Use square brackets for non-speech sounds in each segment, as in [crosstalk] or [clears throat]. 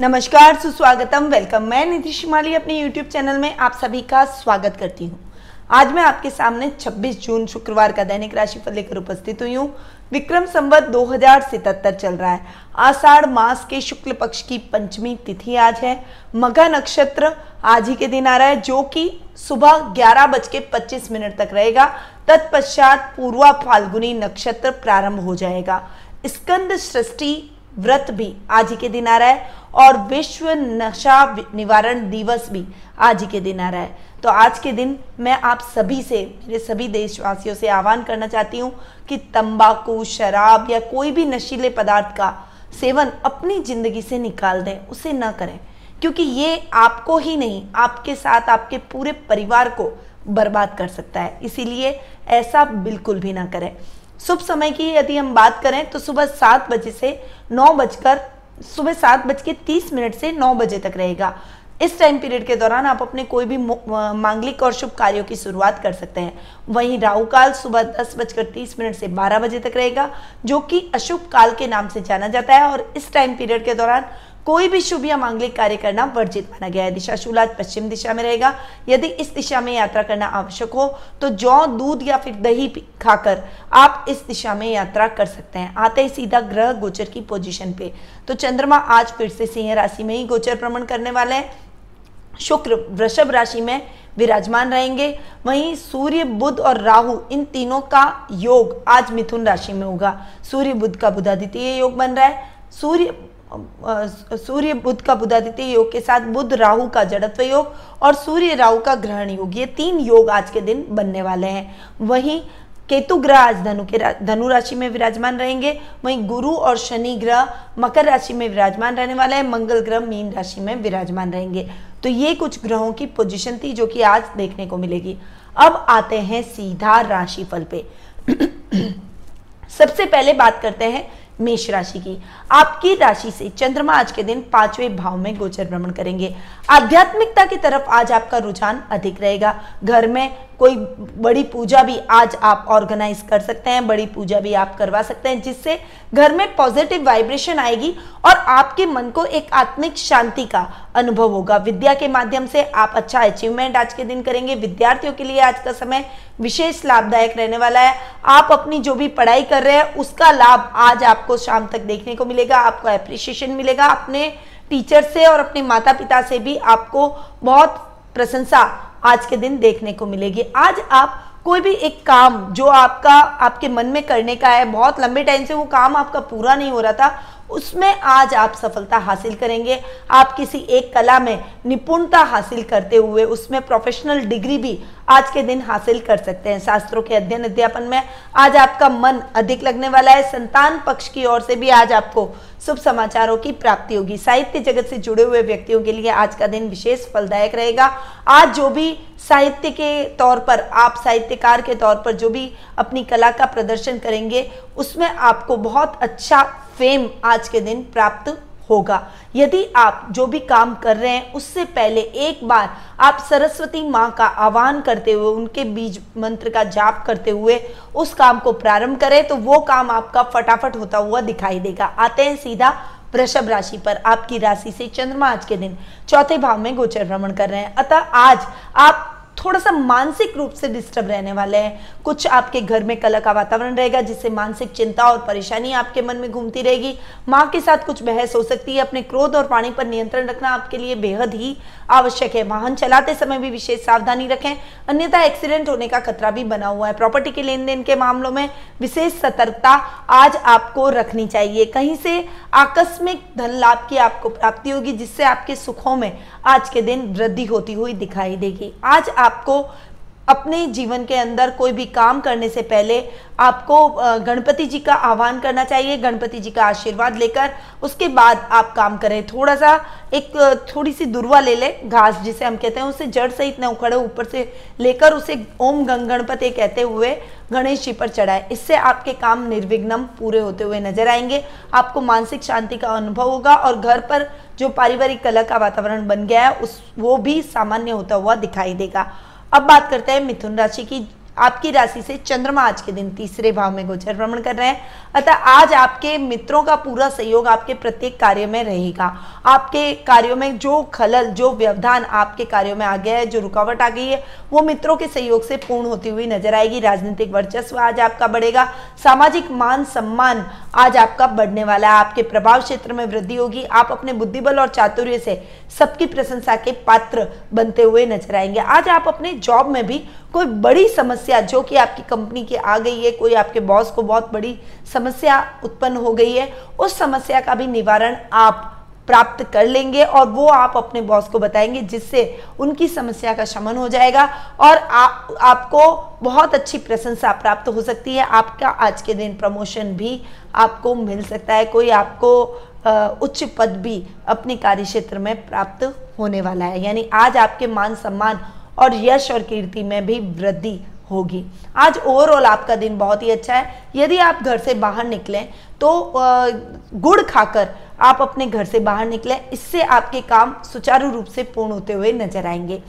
नमस्कार, सुस्वागतम वेलकम मैं नीतीश माली अपने YouTube चैनल में आप सभी का स्वागत करती हूँ। आज मैं आपके सामने 26 जून शुक्रवार का दैनिक राशिफल लेकर उपस्थित हुई हूँ। विक्रम संवत दो चल रहा है। आषाढ़ मास के शुक्ल पक्ष की पंचमी तिथि आज है। मघा नक्षत्र आज ही के दिन आ रहा है, जो कि सुबह ग्यारह बज के मिनट तक रहेगा। तत्पश्चात पूर्वा फाल्गुनी नक्षत्र प्रारंभ हो जाएगा। स्कंद सृष्टि व्रत भी आज ही के दिन आ रहा है और विश्व नशा निवारण दिवस भी आज ही के दिन आ रहा है। तो आज के दिन मैं आप सभी से, मेरे सभी देशवासियों से आह्वान करना चाहती हूँ कि तंबाकू, शराब या कोई भी नशीले पदार्थ का सेवन अपनी ज़िंदगी से निकाल दें, उसे न करें। क्योंकि ये आपको ही नहीं, आपके साथ आपके पूरे परिवार को बर्बाद कर सकता है। इसीलिए ऐसा बिल्कुल भी ना करें। शुभ समय की यदि हम बात करें तो सुबह सात बजे से नौ बजकर, सुबह सात बज के तीस मिनट से नौ बजे तक रहेगा। इस टाइम पीरियड के दौरान आप अपने कोई भी मांगलिक और शुभ कार्यों की शुरुआत कर सकते हैं। वहीं राहु काल सुबह दस बजकर तीस मिनट से बारह बजे तक रहेगा, जो कि अशुभ काल के नाम से जाना जाता है और इस टाइम पीरियड के दौरान कोई भी शुभ या मांगलिक कार्य करना वर्जित माना गया है। दिशा शूलाज पश्चिम दिशा में रहेगा। यदि इस दिशा में यात्रा करना आवश्यक हो तो जौ, दूध या फिर दही खाकर आप इस दिशा में यात्रा कर सकते हैं। आते ही सीधा ग्रह गोचर की पोजीशन पे। तो चंद्रमा आज फिर से सिंह राशि में ही गोचर भ्रमण करने वाले हैं। शुक्र वृषभ राशि में विराजमान रहेंगे। वहीं सूर्य, बुध और राहु, इन तीनों का योग आज मिथुन राशि में होगा। सूर्य, बुध का बुधादित्य योग बन रहा है। सूर्य सूर्य बुध का बुधादित्य योग के साथ बुध राहु का जड़त्व योग और सूर्य राहु का ग्रहण योग। ये तीन योग आज के दिन बनने वाले हैं। वहीं केतु ग्रह आज धनु के धनु राशि में विराजमान रहेंगे। वहीं गुरु और शनि ग्रह मकर राशि में विराजमान रहने वाले हैं। मंगल ग्रह मीन राशि में विराजमान रहेंगे। तो ये कुछ ग्रहों की पोजीशन थी जो कि आज देखने को मिलेगी। अब आते हैं सीधा राशिफल पे। [clears throat] सबसे पहले बात करते हैं मेष राशि की। आपकी राशि से चंद्रमा आज के दिन पाँचवें भाव में गोचर भ्रमण करेंगे। आध्यात्मिकता की तरफ़ आज आपका रुझान अधिक रहेगा। घर में कोई बड़ी पूजा भी आज आप ऑर्गेनाइज कर सकते हैं, बड़ी पूजा भी आप करवा सकते हैं, जिससे घर में पॉजिटिव वाइब्रेशन आएगी और आपके मन को एक आत्मिक शांति का अनुभव होगा। विद्या के माध्यम से आप अच्छा अचीवमेंट आज के दिन करेंगे। विद्यार्थियों के लिए आज का समय विशेष लाभदायक रहने वाला है। आप अपनी जो भी पढ़ाई कर रहे हैं, उसका लाभ आज आपको शाम तक देखने को मिलेगा, आपको अप्रिशिएशन मिलेगा। अपने टीचर से और अपने माता पिता से भी आपको बहुत प्रशंसा आज के दिन देखने को मिलेगी। आज आप कोई भी एक काम जो आपका, आपके मन में करने का है, बहुत लंबे टाइम से वो काम आपका पूरा नहीं हो रहा था, उसमें आज आप सफलता हासिल करेंगे। आप किसी एक कला में निपुणता हासिल करते हुए, उसमें प्रोफेशनल डिग्री भी आज के दिन हासिल कर सकते हैं। शास्त्रों के अध्ययन अध्यापन में आज आपका मन अधिक लगने वाला है। संतान पक्ष की ओर से भी आज आपको शुभ समाचारों की प्राप्ति होगी। साहित्य जगत से जुड़े हुए व्यक्तियों के लिए आज का दिन विशेष फलदायक रहेगा। आज जो भी साहित्य के तौर पर, आप साहित्यकार के तौर पर जो भी अपनी कला का प्रदर्शन करेंगे, उसमें आपको बहुत अच्छा फेम आज के दिन प्राप्त होगा। यदि आप जो भी काम कर रहे हैं, उससे पहले एक बार आप सरस्वती माँ का आह्वान करते हुए, उनके बीज मंत्र का जाप करते हुए उस काम को प्रारंभ करें तो वो काम आपका फटाफट होता हुआ दिखाई देगा। आते हैं सीधा वृषभ राशि पर, आपकी राशि से चंद्रमा आज के दिन चौथे भाव में गोचर भ्रमण कर रहे हैं। अतः आज आप थोड़ा सा मानसिक रूप से डिस्टर्ब रहने वाले हैं। कुछ आपके घर में कला का वातावरण रहेगा, जिससे मानसिक चिंता और परेशानी आपके मन में घूमती रहेगी। माँ के साथ कुछ बहस हो सकती है। अपने क्रोध और पानी पर नियंत्रण रखना आपके लिए बेहद ही आवश्यक है। वाहन चलाते समय भी विशेष सावधानी रखें। अन्यथा एक्सीडेंट होने का खतरा भी बना हुआ है। प्रॉपर्टी के लेन देन के मामलों में विशेष सतर्कता आज आपको रखनी चाहिए। कहीं से आकस्मिक धन लाभ की आपको प्राप्ति होगी, जिससे आपके सुखों में आज के दिन वृद्धि होती हुई दिखाई देगी। आज आपको अपने जीवन के अंदर कोई भी काम करने से पहले आपको गणपति जी का आह्वान करना चाहिए, गणपति जी का आशीर्वाद लेकर। उसके बाद आप काम करें। थोड़ा सा एक थोड़ी सी दुर्वा ले लें, घास जिसे हम कहते हैं, उसे जड़ सहित न उखड़े, ऊपर से लेकर उसे ओम गंग गणपति कहते हुए गणेश जी पर चढ़ाए। इससे आपके काम निर्विघ्नम पूरे होते हुए नज़र आएँगे। आपको मानसिक शांति का अनुभव होगा और घर पर जो पारिवारिक कला का वातावरण बन गया है, उस, वो भी सामान्य होता हुआ दिखाई देगा। अब बात करते हैं मिथुन राशि की। आपकी राशि से चंद्रमा आज के दिन तीसरे भाव में गोचर भ्रमण कर रहे हैं। अतः आज आपके मित्रों का पूरा सहयोग आपके प्रत्येक कार्य में रहेगा। आपके कार्यों में जो खलल, जो व्यवधान आपके कार्यों में आ गया है, जो रुकावट आ गई है, वो मित्रों के सहयोग से पूर्ण होती हुई नज़र आएगी। राजनीतिक वर्चस्व आज आपका बढ़ेगा। सामाजिक मान सम्मान आज आपका बढ़ने वाला है। आपके प्रभाव क्षेत्र में वृद्धि होगी। आप अपने बुद्धिबल और चातुर्य से सबकी प्रशंसा के पात्र बनते हुए नज़र आएँगे। आज आप अपने जॉब में भी कोई बड़ी समस्या जो कि आपकी कंपनी की आ गई है कोई आपके बॉस को बहुत बड़ी समस्या उत्पन्न हो गई है उस समस्या का भी निवारण आप प्राप्त कर लेंगे और वो आप अपने बॉस को बताएँगे जिससे उनकी समस्या का शमन हो जाएगा और आ, आपको बहुत अच्छी प्रशंसा प्राप्त हो सकती है। आपका आज के दिन प्रमोशन भी आपको मिल सकता है। कोई आपको उच्च पद भी अपने कार्य क्षेत्र में प्राप्त होने वाला है। यानी आज आपके मान सम्मान और यश और कीर्ति में भी वृद्धि होगी। आज ओवरऑल आपका दिन बहुत ही अच्छा है। यदि आप घर से बाहर निकलें तो गुड़ खाकर आप अपने घर से बाहर निकलें। इससे आपके काम सुचारू रूप से पूर्ण होते हुए नज़र आएँगे।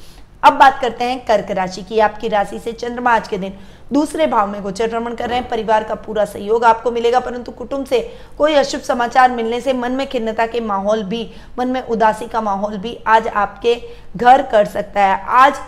अब बात करते हैं कर्क राशि की। आपकी राशि से चंद्रमा आज के दिन दूसरे भाव में गोचर भ्रमण कर रहे हैं। परिवार का पूरा सहयोग आपको मिलेगा, परंतु कुटुंब से कोई अशुभ समाचार मिलने से मन में खिन्नता के माहौल भी, मन में उदासी का माहौल भी आज आपके घर कर सकता है। आज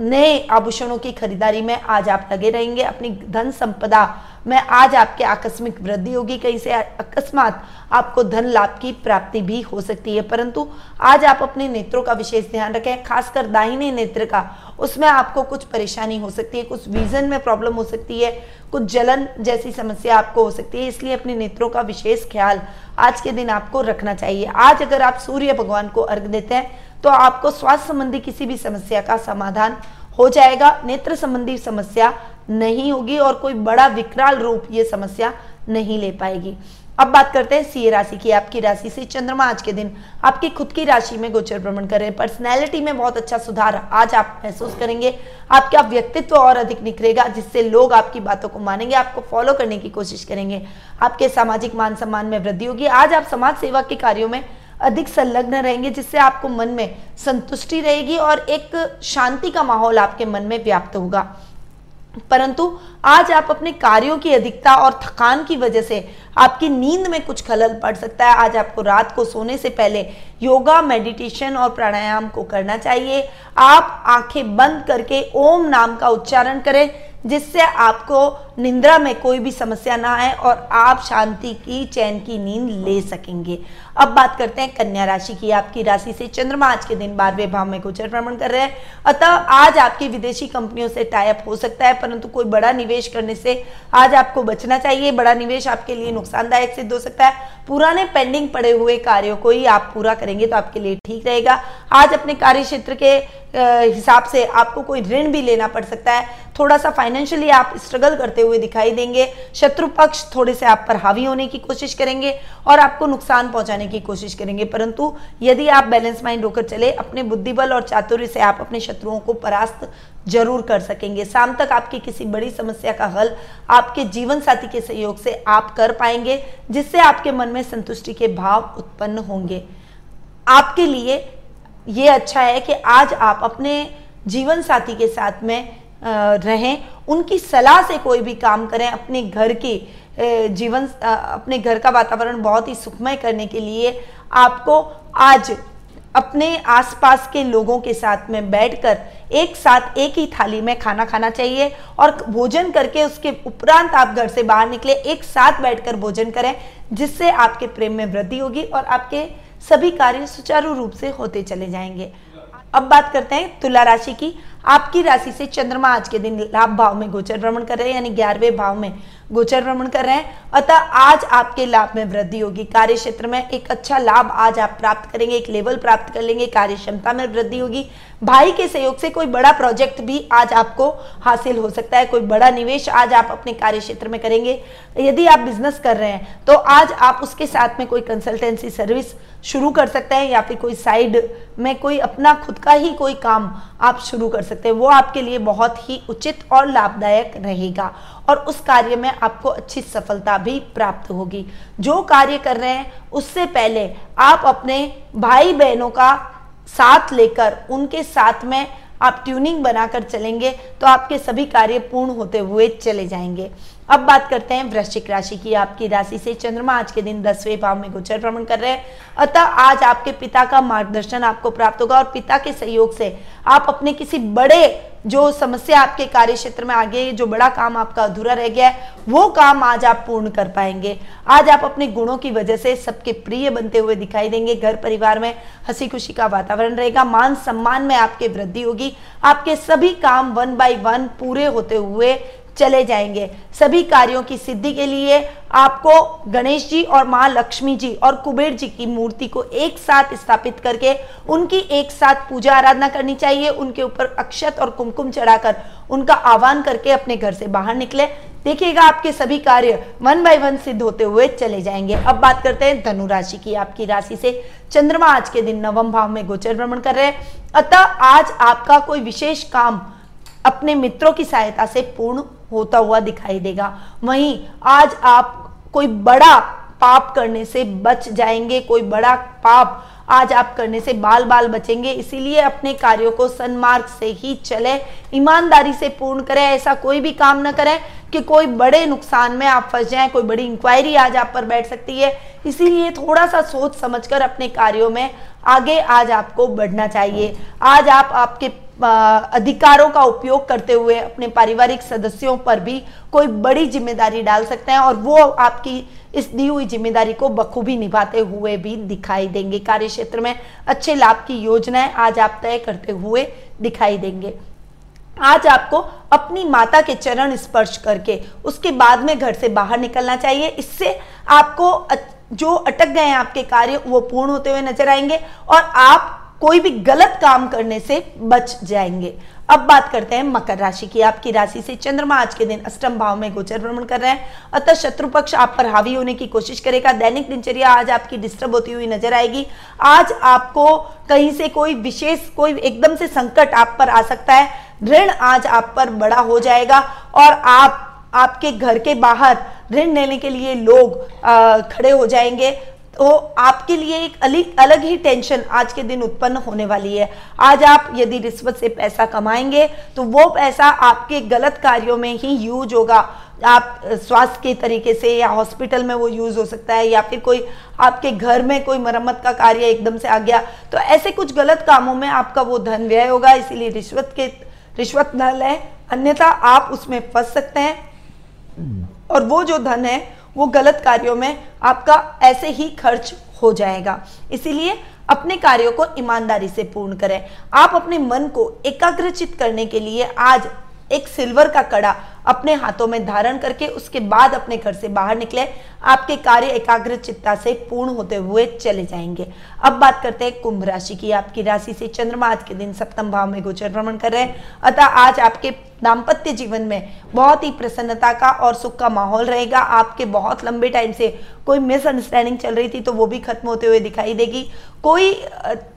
नए आभूषणों की खरीदारी में आज आप लगे रहेंगे। अपनी धन संपदा में आज आपके आकस्मिक वृद्धि होगी। कहीं से अकस्मात आपको धन लाभ की प्राप्ति भी हो सकती है। परंतु आज आप अपने नेत्रों का विशेष ध्यान रखें। खासकर दाहिने नेत्र का। उसमें आपको कुछ परेशानी हो सकती है। कुछ विजन में प्रॉब्लम हो सकती है। कुछ जलन जैसी समस्या आपको हो सकती है। इसलिए अपने नेत्रों का विशेष ख्याल आज के दिन आपको रखना चाहिए। आज अगर आप सूर्य भगवान को अर्घ देते हैं तो आपको स्वास्थ्य संबंधी किसी भी समस्या का समाधान हो जाएगा। नेत्र संबंधी समस्या नहीं होगी और कोई बड़ा विकराल रूप ये समस्या नहीं ले पाएगी। अब बात करते हैं सी राशि की। आपकी राशि से चंद्रमा आज के दिन आपकी खुद की राशि में गोचर भ्रमण कर रहे हैं। पर्सनैलिटी में बहुत अच्छा सुधार आज आप महसूस करेंगे। आपका व्यक्तित्व और अधिक निखरेगा, जिससे लोग आपकी बातों को मानेंगे, आपको फॉलो करने की कोशिश करेंगे। आपके सामाजिक मान सम्मान में वृद्धि होगी। आज आप समाज सेवा के कार्यों में अधिक संलग्न रहेंगे, जिससे आपको मन में संतुष्टि रहेगी और एक शांति का माहौल आपके मन में व्याप्त होगा। परंतु आज आप अपने कार्यों की अधिकता और थकान की वजह से आपकी नींद में कुछ खलल पड़ सकता है। आज आपको रात को सोने से पहले योगा, मेडिटेशन और प्राणायाम को करना चाहिए। आप आँखें बंद करके ओम नाम का उच्चारण करें, जिससे आपको निंद्रा में कोई भी समस्या ना आए और आप शांति की, चैन की नींद ले सकेंगे। अब बात करते हैं कन्या राशि की। आपकी राशि से चंद्रमा आज के दिन बारहवें भाव में गोचर भ्रमण कर रहे हैं। अतः आज आपकी विदेशी कंपनियों से टाइप हो सकता है, परंतु कोई बड़ा निवेश करने से आज आपको बचना चाहिए। बड़ा निवेश आपके लिए नुकसानदायक सिद्ध हो सकता है। पुराने पेंडिंग पड़े हुए कार्यों को ही आप पूरा करेंगे तो आपके लिए ठीक रहेगा। आज अपने कार्य क्षेत्र के हिसाब से आपको कोई ऋण भी लेना पड़ सकता है। थोड़ा सा फाइनेंशियली आप स्ट्रगल करते हुए दिखाई देंगे। शत्रु पक्ष थोड़े से आप पर हावी होने की कोशिश करेंगे और आपको नुकसान पहुँचाने की कोशिश करेंगे। परंतु यदि आप बैलेंस माइंड होकर चले, अपने बुद्धिबल और चातुर्य से आप अपने शत्रुओं को परास्त ज़रूर कर सकेंगे। शाम तक आपकी किसी बड़ी समस्या का हल आपके जीवन साथी के सहयोग से आप कर पाएँगे, जिससे आपके मन में संतुष्टि के भाव उत्पन्न होंगे। आपके लिए ये अच्छा है कि आज आप अपने जीवन साथी के साथ में रहें उनकी सलाह से कोई भी काम करें, अपने घर के जीवन अपने घर का वातावरण बहुत ही सुखमय करने के लिए आपको आज अपने आसपास के लोगों के साथ में बैठकर एक साथ एक ही थाली में खाना खाना चाहिए और भोजन करके उसके उपरांत आप घर से बाहर निकले, एक साथ बैठकर भोजन करें, जिससे आपके प्रेम में वृद्धि होगी और आपके सभी कार्य सुचारू रूप से होते चले जाएँगे। अब बात करते हैं तुला राशि की। आपकी राशि से चंद्रमा आज के दिन लाभ भाव में गोचर भ्रमण कर रहे हैं, यानी ग्यारहवें भाव में गोचर भ्रमण कर रहे हैं। अतः आज आपके लाभ में वृद्धि होगी। कार्य क्षेत्र में एक अच्छा लाभ आज आप प्राप्त करेंगे, एक लेवल प्राप्त कर लेंगे कार्य क्षमता में वृद्धि होगी। भाई के सहयोग से कोई बड़ा प्रोजेक्ट भी आज आपको हासिल हो सकता है, कोई बड़ा निवेश आज आप अपने कार्य क्षेत्र में करेंगे। यदि आप बिज़नेस कर रहे हैं तो आज आप उसके साथ में कोई कंसल्टेंसी सर्विस शुरू कर सकते हैं, या फिर कोई साइड में कोई अपना खुद का ही कोई काम आप शुरू कर सकते हैं। वो आपके लिए बहुत ही उचित और लाभदायक रहेगा और उस कार्य में आपको अच्छी सफलता भी प्राप्त होगी। जो कार्य कर रहे हैं, उससे पहले आप अपने भाई बहनों का साथ लेकर, उनके साथ में आप ट्यूनिंग बनाकर चलेंगे तो आपके सभी कार्य पूर्ण होते हुए चले जाएँगे। अब बात करते हैं वृश्चिक राशि की। आपकी राशि से चंद्रमा आज के दिन दसवें भाव में गोचर भ्रमण कर रहे हैं। अतः आज आपके पिता का मार्गदर्शन आपको प्राप्त होगा और पिता के सहयोग से आप अपने किसी बड़े जो समस्या आपके कार्य क्षेत्र में आगे जो बड़ा काम आपका अधूरा रह गया है, वो काम आज आप पूर्ण कर पाएँगे। आज आप अपने गुणों की वजह से सबके प्रिय बनते हुए दिखाई देंगे। घर परिवार में हँसी खुशी का वातावरण रहेगा मान सम्मान में आपके वृद्धि होगी। आपके सभी काम वन बाय वन पूरे होते हुए चले जाएँगे। सभी कार्यों की सिद्धि के लिए आपको गणेश जी और माँ लक्ष्मी जी और कुबेर जी की मूर्ति को एक साथ स्थापित करके उनकी एक साथ पूजा आराधना करनी चाहिए। उनके ऊपर अक्षत और कुमकुम चढ़ाकर उनका आह्वान करके अपने घर से बाहर निकले। देखिएगा आपके सभी कार्य वन बाय वन सिद्ध होते हुए चले जाएँगे। अब बात करते हैं धनु राशि की। आपकी राशि से चंद्रमा आज के दिन नवम भाव में गोचर भ्रमण कर रहे हैं। अतः आज आपका कोई विशेष काम अपने मित्रों की सहायता से पूर्ण होता हुआ दिखाई देगा। वहीं आज आप कोई बड़ा पाप करने से बच जाएँगे, कोई बड़ा पाप आज आप करने से बाल बाल बचेंगे। इसीलिए अपने कार्यों को सन्मार्ग से ही चले, ईमानदारी से पूर्ण करें, ऐसा कोई भी काम ना करें। कि कोई बड़े नुकसान में आप फंस जाएँ, कोई बड़ी इंक्वायरी आज आप पर बैठ सकती है। इसीलिए थोड़ा सा सोच समझकर अपने कार्यों में आगे आज आपको बढ़ना चाहिए। आज आप आपके अधिकारों का उपयोग करते हुए अपने पारिवारिक सदस्यों पर भी कोई बड़ी ज़िम्मेदारी डाल सकते हैं और वो आपकी इस दी हुई ज़िम्मेदारी को बखूबी निभाते हुए भी दिखाई देंगे। कार्य क्षेत्र में अच्छे लाभ की योजनाएँ आज आप तय करते हुए दिखाई देंगे। आज आपको अपनी माता के चरण स्पर्श करके उसके बाद में घर से बाहर निकलना चाहिए। इससे आपको जो अटक गए हैं आपके कार्य, वो पूर्ण होते हुए नज़र आएँगे और आप कोई भी गलत काम करने से बच जाएँगे। अब बात करते हैं मकर राशि की। आपकी राशि से चंद्रमा आज के दिन अष्टम भाव में गोचर भ्रमण कर रहे हैं। अतः शत्रु पक्ष आप पर हावी होने की कोशिश करेगा। दैनिक दिनचर्या आज आपकी डिस्टर्ब होती हुई नज़र आएगी। आज आपको कहीं से कोई विशेष, कोई एकदम से संकट आप पर आ सकता है। ऋण आज आप पर बड़ा हो जाएगा और आप आपके घर के बाहर ऋण लेने के लिए लोग आ, खड़े हो जाएँगे। तो आपके लिए एक अलग अलग ही टेंशन आज के दिन उत्पन्न होने वाली है। आज आप यदि रिश्वत से पैसा कमाएँगे तो वो पैसा आपके गलत कार्यों में ही यूज़ होगा। आप स्वास्थ्य के तरीके से या हॉस्पिटल में वो यूज़ हो सकता है या फिर कोई आपके घर में कोई मरम्मत का कार्य एकदम से आ गया। तो ऐसे कुछ गलत कामों में आपका वो धन व्यय होगा इसीलिए रिश्वत के रिश्वत न लें अन्यथा आप उसमें फंस सकते हैं। और वो जो धन है, वो गलत कार्यों में आपका ऐसे ही खर्च हो जाएगा। इसीलिए अपने कार्यों को ईमानदारी से पूर्ण करें। आप अपने मन को एकाग्रचित करने के लिए आज एक सिल्वर का कड़ा अपने हाथों में धारण करके उसके बाद अपने घर से बाहर निकले। आपके कार्य एकाग्र चित्ता से पूर्ण होते हुए चले जाएँगे। अब बात करते हैं कुंभ राशि की। आपकी राशि से चंद्रमा आज के दिन सप्तम भाव में गोचर भ्रमण कर रहे हैं। अतः आज आपके दाम्पत्य जीवन में बहुत ही प्रसन्नता का और सुख का माहौल रहेगा। आपके बहुत लंबे टाइम से कोई मिसअंडरस्टैंडिंग चल रही थी तो वो भी खत्म होते हुए दिखाई देगी। कोई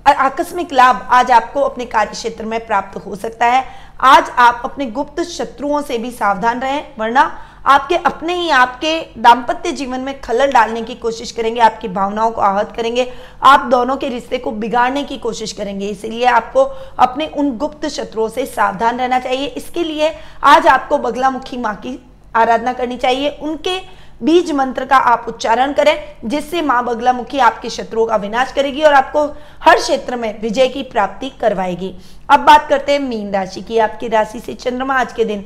आकस्मिक लाभ आज आपको अपने कार्य क्षेत्र में प्राप्त हो सकता है। आज आप अपने गुप्त शत्रुओं से भी सावधान रहें, वरना आपके अपने ही आपके दाम्पत्य जीवन में खलल डालने की कोशिश करेंगे, आपकी भावनाओं को आहत करेंगे, आप दोनों के रिश्ते को बिगाड़ने की कोशिश करेंगे। इसलिए आपको अपने उन गुप्त शत्रुओं से सावधान रहना चाहिए। इसके लिए आज आपको बगलामुखी माँ की आराधना करनी चाहिए। उनके बीज मंत्र का आप उच्चारण करें, जिससे माँ बगला मुखी आपके शत्रुओं का विनाश करेगी और आपको हर क्षेत्र में विजय की प्राप्ति करवाएगी। अब बात करते हैं मीन राशि की। आपकी राशि से चंद्रमा आज के दिन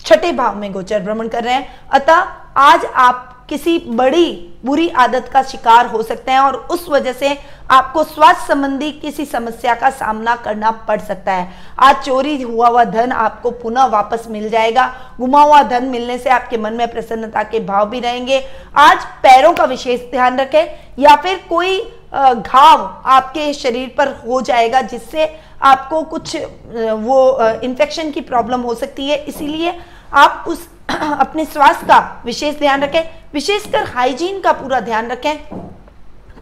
छठे भाव में गोचर भ्रमण कर रहे हैं। अतः आज आप किसी बड़ी, बुरी आदत का शिकार हो सकते हैं और उस वजह से आपको स्वास्थ्य संबंधी किसी समस्या का सामना करना पड़ सकता है। आज चोरी हुआ हुआ धन आपको पुनः वापस मिल जाएगा। गुमा हुआ धन मिलने से आपके मन में प्रसन्नता के भाव भी रहेंगे। आज पैरों का विशेष ध्यान रखें या फिर कोई घाव आपके शरीर पर हो जाएगा जिससे आपको कुछ वो इन्फेक्शन की प्रॉब्लम हो सकती है। इसीलिए आप उस [clears throat] अपने स्वास्थ्य का विशेष ध्यान रखें, विशेषकर हाइजीन का पूरा ध्यान रखें,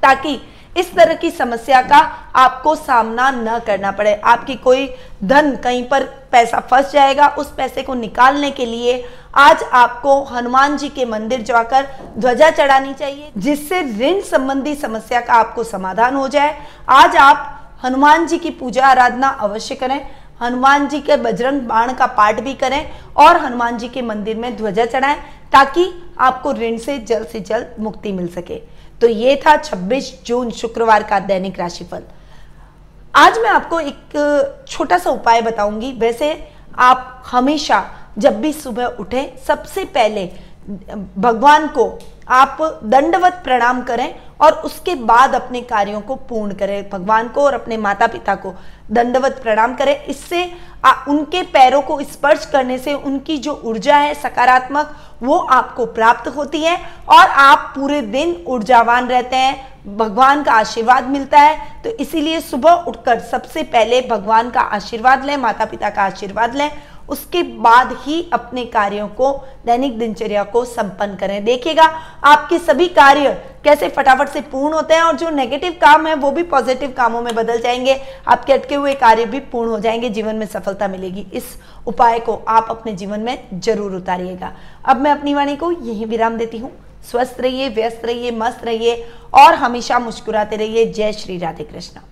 ताकि इस तरह की समस्या का आपको सामना न करना पड़े। आपकी कोई धन कहीं पर पैसा फंस जाएगा, उस पैसे को निकालने के लिए आज आपको हनुमान जी के मंदिर जाकर ध्वजा चढ़ानी चाहिए, जिससे ऋण संबंधी समस्या का आपको समाधान हो जाए। आज आप हनुमान जी की पूजा आराधना अवश्य करें। हनुमान जी के बजरंग बाण का पाठ भी करें और हनुमान जी के मंदिर में ध्वजा चढ़ाएँ ताकि आपको ऋण से जल्द से जल्द मुक्ति मिल सके। तो ये था 26 जून शुक्रवार का दैनिक राशिफल। आज मैं आपको एक छोटा सा उपाय बताऊँगी। वैसे आप हमेशा जब भी सुबह उठे, सबसे पहले भगवान को आप दंडवत प्रणाम करें और उसके बाद अपने कार्यों को पूर्ण करें भगवान को और अपने माता पिता को दंडवत प्रणाम करें। इससे आ, उनके पैरों को स्पर्श करने से उनकी जो ऊर्जा है सकारात्मक वो आपको प्राप्त होती है और आप पूरे दिन ऊर्जावान रहते हैं। भगवान का आशीर्वाद मिलता है। तो इसीलिए सुबह उठकर सबसे पहले भगवान का आशीर्वाद लें माता पिता का आशीर्वाद लें उसके बाद ही अपने कार्यों को, दैनिक दिनचर्या को संपन्न करें। देखिएगा, आपके सभी कार्य कैसे फटाफट से पूर्ण होते हैं और जो नेगेटिव काम है, वो भी पॉजिटिव कामों में बदल जाएँगे। आपके अटके हुए कार्य भी पूर्ण हो जाएँगे, जीवन में सफलता मिलेगी। इस उपाय को आप अपने जीवन में ज़रूर उतारिएगा। अब मैं अपनी वाणी को यही विराम देती हूँ। स्वस्थ रहिए, व्यस्त रहिए, मस्त रहिए और हमेशा मुस्कुराते रहिए। जय श्री राधे कृष्णा।